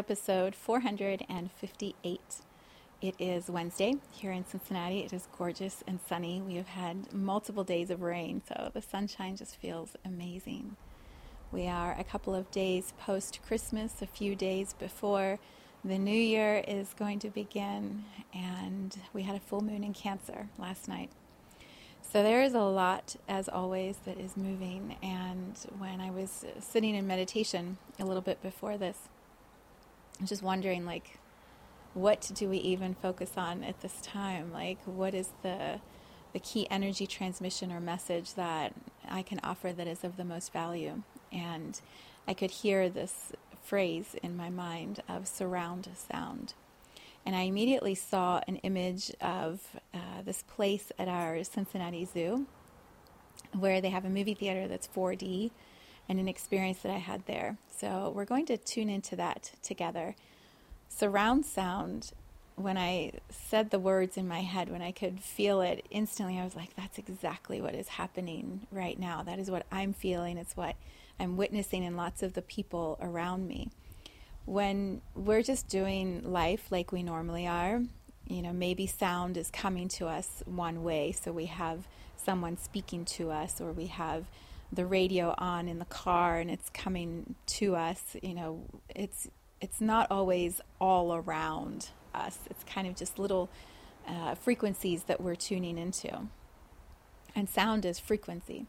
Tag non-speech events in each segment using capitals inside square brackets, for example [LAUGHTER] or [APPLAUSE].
Episode 458. It is Wednesday here in Cincinnati. It is gorgeous and sunny. We have had multiple days of rain, so the sunshine just feels amazing. We are a couple of days post Christmas, a few days before the new year is going to begin, and we had a full moon in Cancer last night. So there is a lot, as always, that is moving. And when I was sitting in meditation a little bit before this, I'm just wondering, like, what do we even focus on at this time? Like, what is the the key energy transmission or message that I can offer that is of the most value? And I could hear this phrase in my mind of surround sound. And I immediately saw an image of uh, this place at our Cincinnati Zoo where they have a movie theater that's 4D and an experience that I had there. So we're going to tune into that together. Surround sound, when I said the words in my head, when I could feel it instantly, I was like, that's exactly what is happening right now. That is what I'm feeling. It's what I'm witnessing in lots of the people around me. When we're just doing life like we normally are, you know, maybe sound is coming to us one way, so we have someone speaking to us, or we have the radio on in the car and it's coming to us, you know, it's it's not always all around us. It's kind of just little uh, frequencies that we're tuning into. And sound is frequency.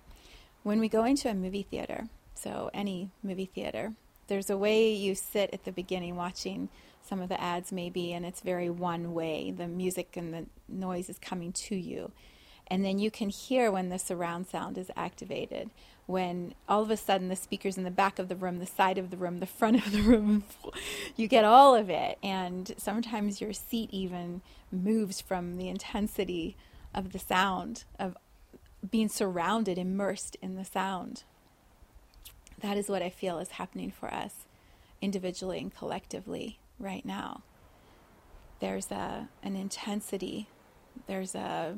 When we go into a movie theater, so any movie theater, there's a way you sit at the beginning watching some of the ads, maybe, and it's very one way. The music and the noise is coming to you. And then you can hear when the surround sound is activated, when all of a sudden the speakers in the back of the room, the side of the room, the front of the room, [LAUGHS] you get all of it. And sometimes your seat even moves from the intensity of the sound, of being surrounded, immersed in the sound. That is what I feel is happening for us individually and collectively right now. There's a, an intensity, there's a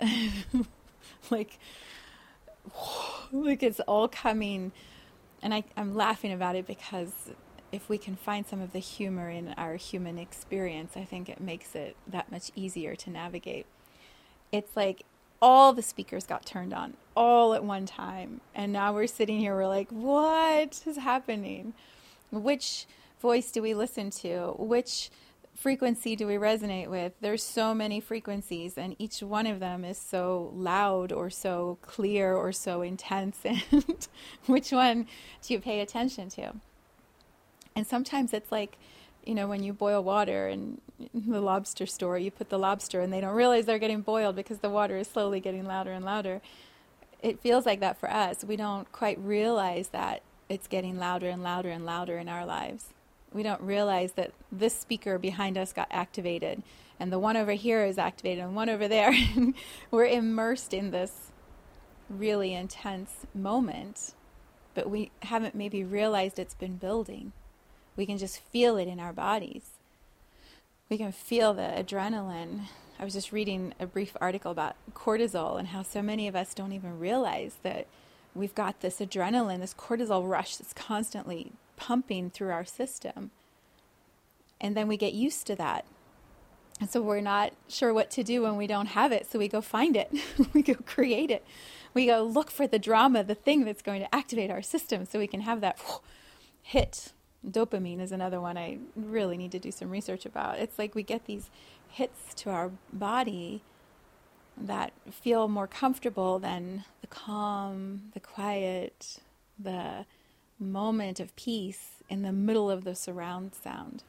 [LAUGHS] like [SIGHS] like it's all coming and I, I'm laughing about it because if we can find some of the humor in our human experience, I think it makes it that much easier to navigate. It's like all the speakers got turned on all at one time. And now we're sitting here, we're like, what is happening? Which voice do we listen to? Which frequency do we resonate with? There's so many frequencies, and each one of them is so loud or so clear or so intense. [LAUGHS] And which one do you pay attention to? And sometimes it's like, you know, when you boil water in the lobster store, you put the lobster and they don't realize they're getting boiled because the water is slowly getting louder and louder. It feels like that for us. We don't quite realize that it's getting louder and louder and louder in our lives we don't realize that this speaker behind us got activated and the one over here is activated and one over there. [LAUGHS] We're immersed in this really intense moment, but we haven't maybe realized it's been building. We can just feel it in our bodies. We can feel the adrenaline. I was just reading a brief article about cortisol and how so many of us don't even realize that we've got this adrenaline, this cortisol rush that's constantly pumping through our system. And then we get used to that. And so we're not sure what to do when we don't have it. So we go find it, [LAUGHS] we go create it. We go look for the drama, the thing that's going to activate our system so we can have that hit. Dopamine is another one I really need to do some research about. It's like we get these hits to our body that feel more comfortable than the calm, the quiet, the moment of peace in the middle of the surround sound.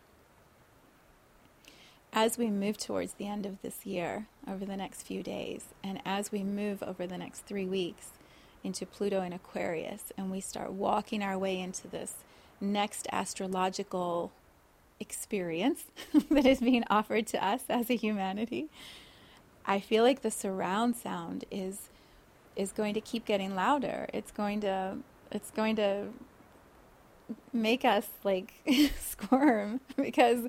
as we move towards the end of this year, over the next few days, and as we move over the next three weeks into Pluto and Aquarius, and we start walking our way into this next astrological experience [LAUGHS] that is being offered to us as a humanity, I feel like the surround sound is is going to keep getting louder. It's going to it's going to make us like [LAUGHS] squirm because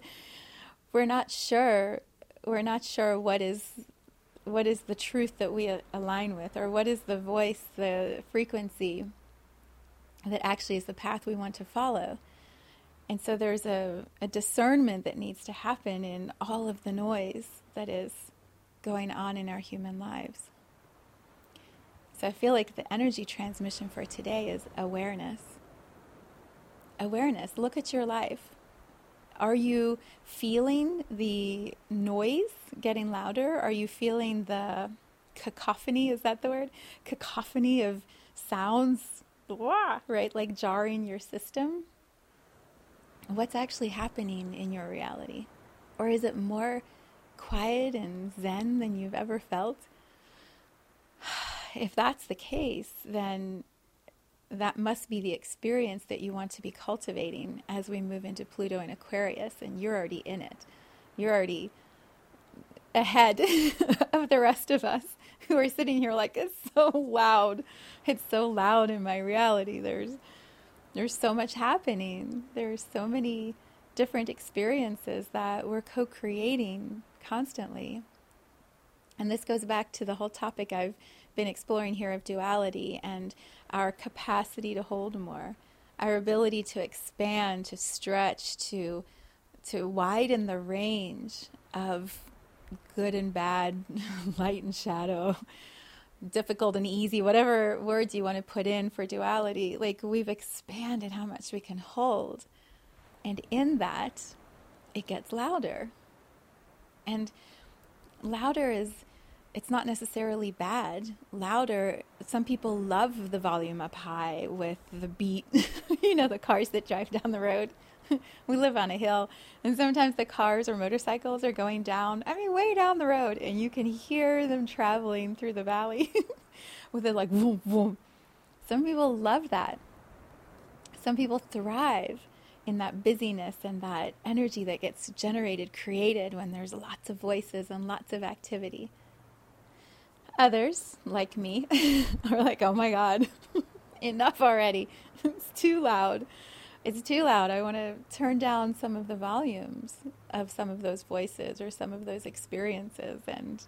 we're not sure we're not sure what is what is the truth that we align with or what is the voice the frequency that actually is the path we want to follow. And so there's a, a discernment that needs to happen in all of the noise that is going on in our human lives. So i feel like the energy transmission for today is awareness awareness look at your life are you feeling the noise getting louder? Are you feeling the cacophony? Is that the word? Cacophony of sounds, right? Like jarring your system? What's actually happening in your reality? Or is it more quiet and zen than you've ever felt? [SIGHS] If that's the case, then that must be the experience that you want to be cultivating as we move into Pluto and Aquarius, and you're already in it. You're already ahead [LAUGHS] of the rest of us [LAUGHS] who are sitting here like it's so loud. It's so loud in my reality. There's there's so much happening. There's so many different experiences that we're co-creating constantly. And this goes back to the whole topic I've been exploring here of duality and our capacity to hold more, our ability to expand, to stretch, to to widen the range of good and bad, [LAUGHS] light and shadow, difficult and easy, whatever words you want to put in for duality. Like we've expanded how much we can hold. And in that, it gets louder. And louder is it's not necessarily bad. Louder, some people love the volume up high with the beat, [LAUGHS] you know, the cars that drive down the road. [LAUGHS] we live on a hill, and sometimes the cars or motorcycles are going down, I mean, way down the road, and you can hear them traveling through the valley [LAUGHS] with it like boom, boom. Some people love that. Some people thrive in that busyness and that energy that gets generated, created when there's lots of voices and lots of activity. Others, like me, [LAUGHS] are like, oh my God, [LAUGHS] enough already. [LAUGHS] it's too loud. It's too loud. I want to turn down some of the volumes of some of those voices or some of those experiences and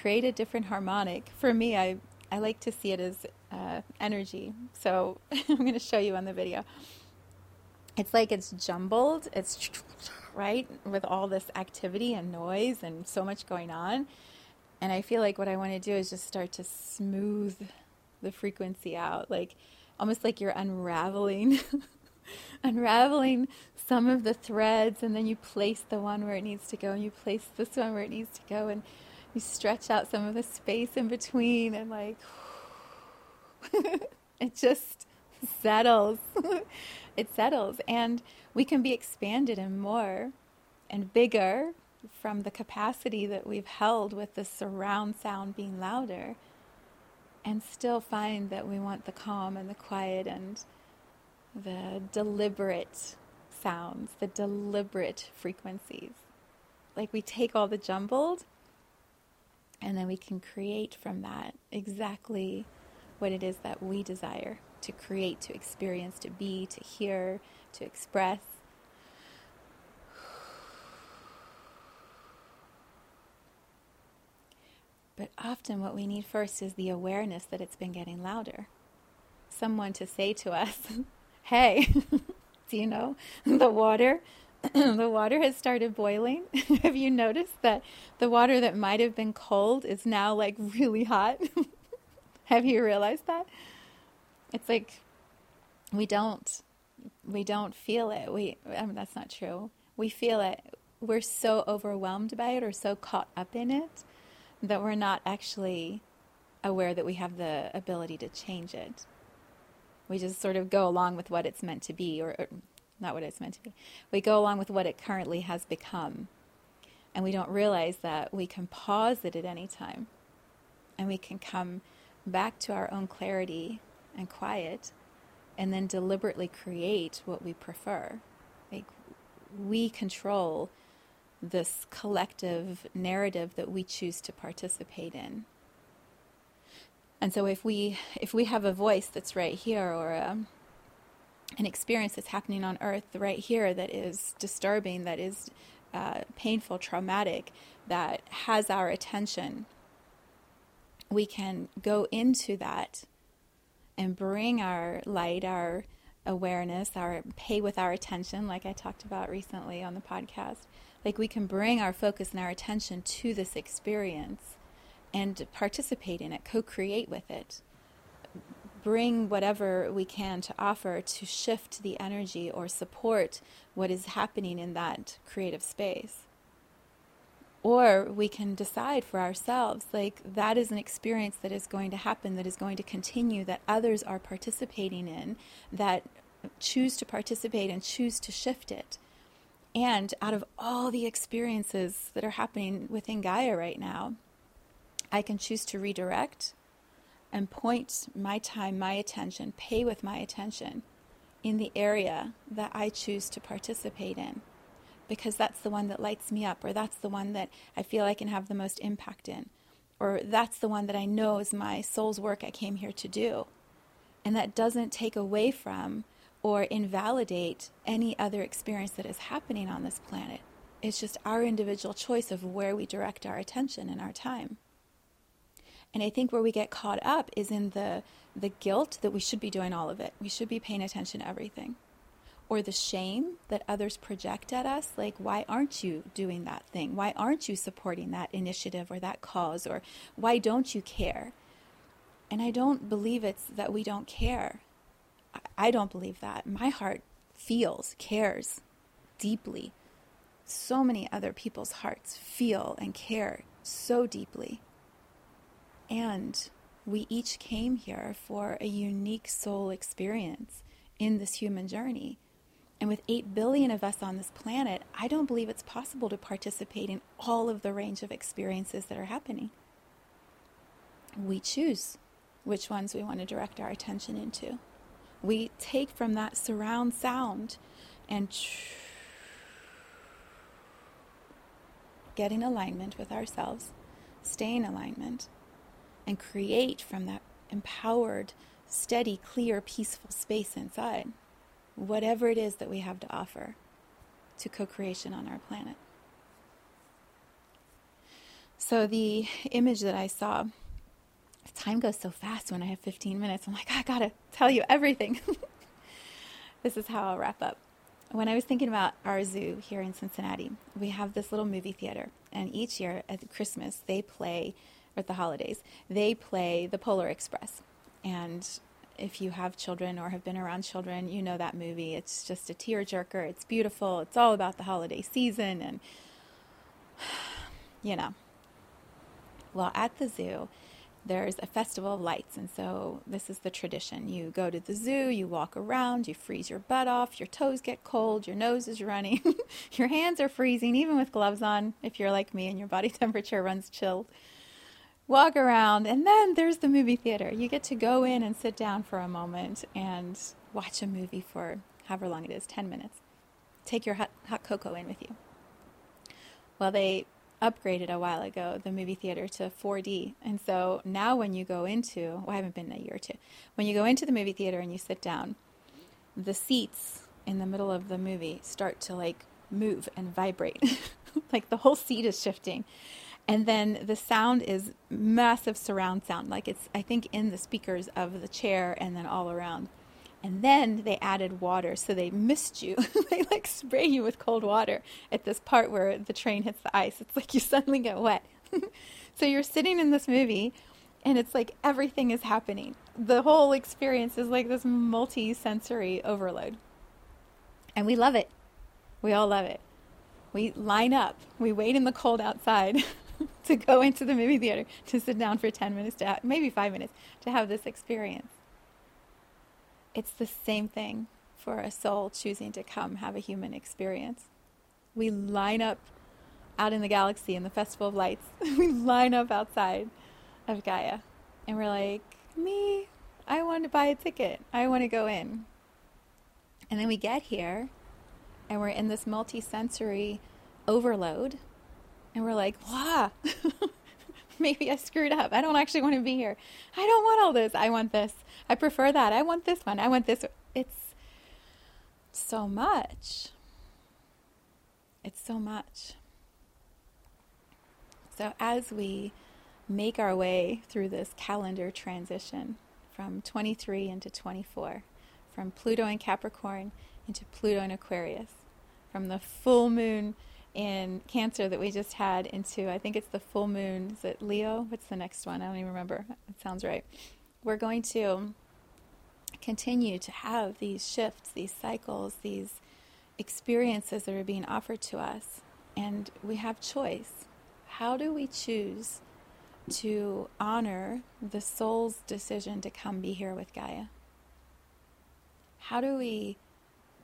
create a different harmonic. For me, I, I like to see it as uh, energy. So I'm going to show you on the video. It's like it's jumbled. It's right with all this activity and noise and so much going on and I feel like what I want to do is just start to smooth the frequency out, like almost like you're unraveling, [LAUGHS] unraveling some of the threads, and then you place the one where it needs to go, and you place this one where it needs to go, and you stretch out some of the space in between, and like [LAUGHS] it just settles. [LAUGHS] it settles, and we can be expanded and more and bigger from the capacity that we've held with the surround sound being louder and still find that we want the calm and the quiet and the deliberate sounds, the deliberate frequencies. Like we take all the jumbled and then we can create from that exactly what it is that we desire to create, to experience, to be, to hear, to express. But often, what we need first is the awareness that it's been getting louder. Someone to say to us, [LAUGHS] Hey, [LAUGHS] do you know the water? [CLEARS THROAT] the water has started boiling. [LAUGHS] have you noticed that the water that might have been cold is now like really hot? have you realized that? It's like we don't we don't feel it. We I mean that's not true. We feel it. We're so overwhelmed by it or so caught up in it that we're not actually aware that we have the ability to change it. We just sort of go along with what it's meant to be, or, or not what it's meant to be. We go along with what it currently has become. And we don't realize that we can pause it at any time and we can come back to our own clarity and quiet and then deliberately create what we prefer. Like we control this collective narrative that we choose to participate in. And so if we if we have a voice that's right here or a, an experience that's happening on earth right here that is disturbing, that is uh, painful, traumatic, that has our attention, we can go into that and bring our light, our awareness, our pay with our attention, like I talked about recently on the podcast. Like we can bring our focus and our attention to this experience and participate in it, co create with it, bring whatever we can to offer to shift the energy or support what is happening in that creative space. Or we can decide for ourselves, like that is an experience that is going to happen, that is going to continue, that others are participating in, that choose to participate and choose to shift it. And out of all the experiences that are happening within Gaia right now, I can choose to redirect and point my time, my attention, pay with my attention in the area that I choose to participate in because that's the one that lights me up, or that's the one that I feel I can have the most impact in, or that's the one that I know is my soul's work I came here to do. And that doesn't take away from or invalidate any other experience that is happening on this planet. It's just our individual choice of where we direct our attention and our time. And I think where we get caught up is in the, the guilt that we should be doing all of it. We should be paying attention to everything. Or the shame that others project at us, like, why aren't you doing that thing? Why aren't you supporting that initiative or that cause? Or why don't you care? And I don't believe it's that we don't care. I don't believe that. My heart feels, cares deeply. So many other people's hearts feel and care so deeply. And we each came here for a unique soul experience in this human journey. And with 8 billion of us on this planet, I don't believe it's possible to participate in all of the range of experiences that are happening. We choose which ones we want to direct our attention into. We take from that surround sound and get in alignment with ourselves, stay in alignment, and create from that empowered, steady, clear, peaceful space inside whatever it is that we have to offer to co creation on our planet. So, the image that I saw, time goes so fast when I have 15 minutes. I'm like, I gotta tell you everything. [LAUGHS] this is how I'll wrap up. When I was thinking about our zoo here in Cincinnati, we have this little movie theater, and each year at Christmas, they play or the holidays, they play the Polar Express. And if you have children or have been around children, you know that movie. It's just a tearjerker. It's beautiful. It's all about the holiday season and [SIGHS] you know. Well, at the zoo, there's a festival of lights, and so this is the tradition. You go to the zoo, you walk around, you freeze your butt off, your toes get cold, your nose is running, [LAUGHS] your hands are freezing, even with gloves on, if you're like me and your body [LAUGHS] temperature runs chilled walk around, and then there's the movie theater. You get to go in and sit down for a moment and watch a movie for however long it is 10 minutes. Take your hot, hot cocoa in with you. Well, they upgraded a while ago the movie theater to 4D. And so now when you go into, well, I haven't been in a year or two, when you go into the movie theater and you sit down, the seats in the middle of the movie start to like move and vibrate. [LAUGHS] like the whole seat is shifting and then the sound is massive surround sound like it's i think in the speakers of the chair and then all around and then they added water so they mist you. [LAUGHS] They like spray you with cold water at this part where the train hits the ice. It's like you suddenly get wet. [LAUGHS] So you're sitting in this movie and it's like everything is happening. The whole experience is like this multi-sensory overload. And we love it. We all love it. We line up. We wait in the cold outside [LAUGHS] to go into the movie theater to sit down for 10 minutes to have, maybe 5 minutes to have this experience. It's the same thing for a soul choosing to come have a human experience. We line up out in the galaxy in the Festival of Lights. [LAUGHS] we line up outside of Gaia and we're like, me, I want to buy a ticket. I want to go in. And then we get here and we're in this multi-sensory overload and we're like, wow, [LAUGHS] [LAUGHS] maybe I screwed up. I don't actually want to be here. I don't want all this. I want this. I prefer that. I want this one. I want this. It's so much. It's so much. So as we make our way through this calendar transition from 23 into 24, from Pluto in Capricorn into Pluto in Aquarius, from the full moon in Cancer that we just had into, I think it's the full moon. Is it Leo? What's the next one? I don't even remember. It sounds right. We're going to continue to have these shifts, these cycles, these experiences that are being offered to us. And we have choice. How do we choose to honor the soul's decision to come be here with Gaia? How do we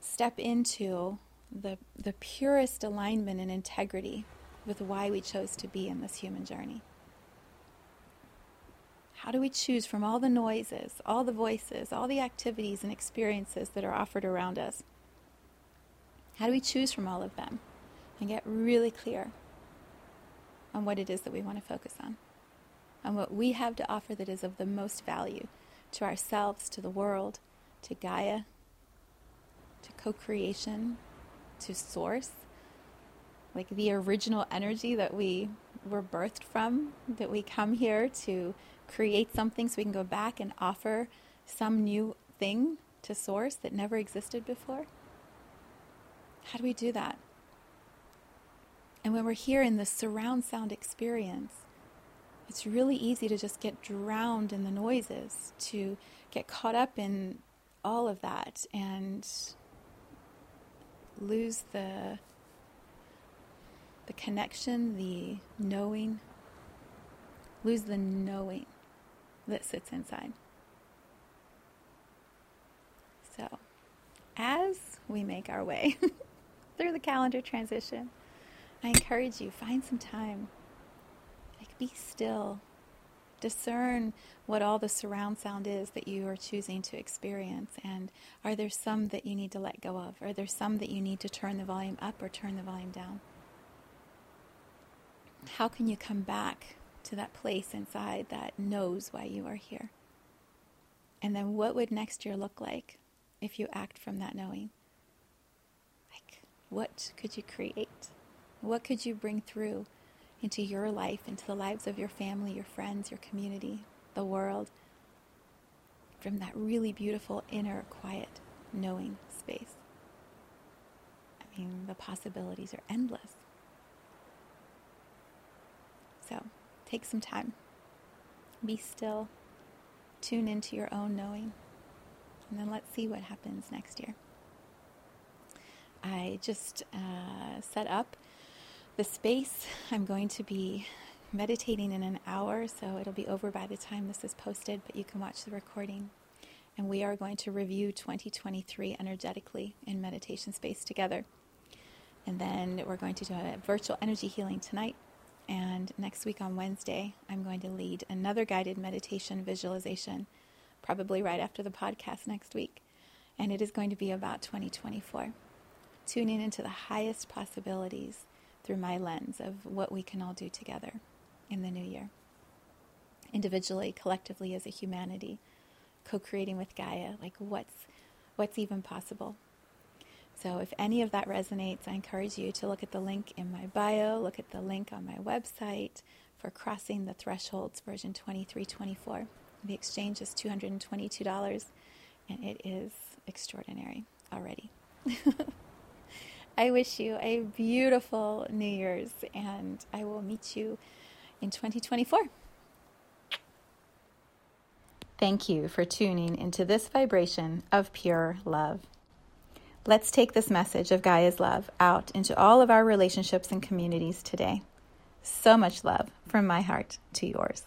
step into the, the purest alignment and integrity with why we chose to be in this human journey? How do we choose from all the noises, all the voices, all the activities and experiences that are offered around us? How do we choose from all of them and get really clear on what it is that we want to focus on? On what we have to offer that is of the most value to ourselves, to the world, to Gaia, to co creation, to source, like the original energy that we were birthed from, that we come here to create something so we can go back and offer some new thing to source that never existed before? How do we do that? And when we're here in the surround sound experience, it's really easy to just get drowned in the noises, to get caught up in all of that and lose the the connection, the knowing, lose the knowing that sits inside. So, as we make our way [LAUGHS] through the calendar transition, I encourage you find some time. Like be still. Discern what all the surround sound is that you are choosing to experience and are there some that you need to let go of? Are there some that you need to turn the volume up or turn the volume down? How can you come back to that place inside that knows why you are here? And then what would next year look like if you act from that knowing? Like, what could you create? What could you bring through into your life, into the lives of your family, your friends, your community, the world, from that really beautiful inner, quiet, knowing space? I mean, the possibilities are endless. So, take some time. Be still. Tune into your own knowing. And then let's see what happens next year. I just uh, set up the space. I'm going to be meditating in an hour, so it'll be over by the time this is posted, but you can watch the recording. And we are going to review 2023 energetically in meditation space together. And then we're going to do a virtual energy healing tonight and next week on Wednesday, I'm going to lead another guided meditation visualization, probably right after the podcast next week. And it is going to be about 2024, tuning into the highest possibilities through my lens of what we can all do together in the new year. Individually, collectively, as a humanity, co creating with Gaia, like what's, what's even possible so, if any of that resonates, I encourage you to look at the link in my bio, look at the link on my website for Crossing the Thresholds version 2324. The exchange is $222, and it is extraordinary already. [LAUGHS] I wish you a beautiful New Year's, and I will meet you in 2024. Thank you for tuning into this vibration of pure love. Let's take this message of Gaia's love out into all of our relationships and communities today. So much love from my heart to yours.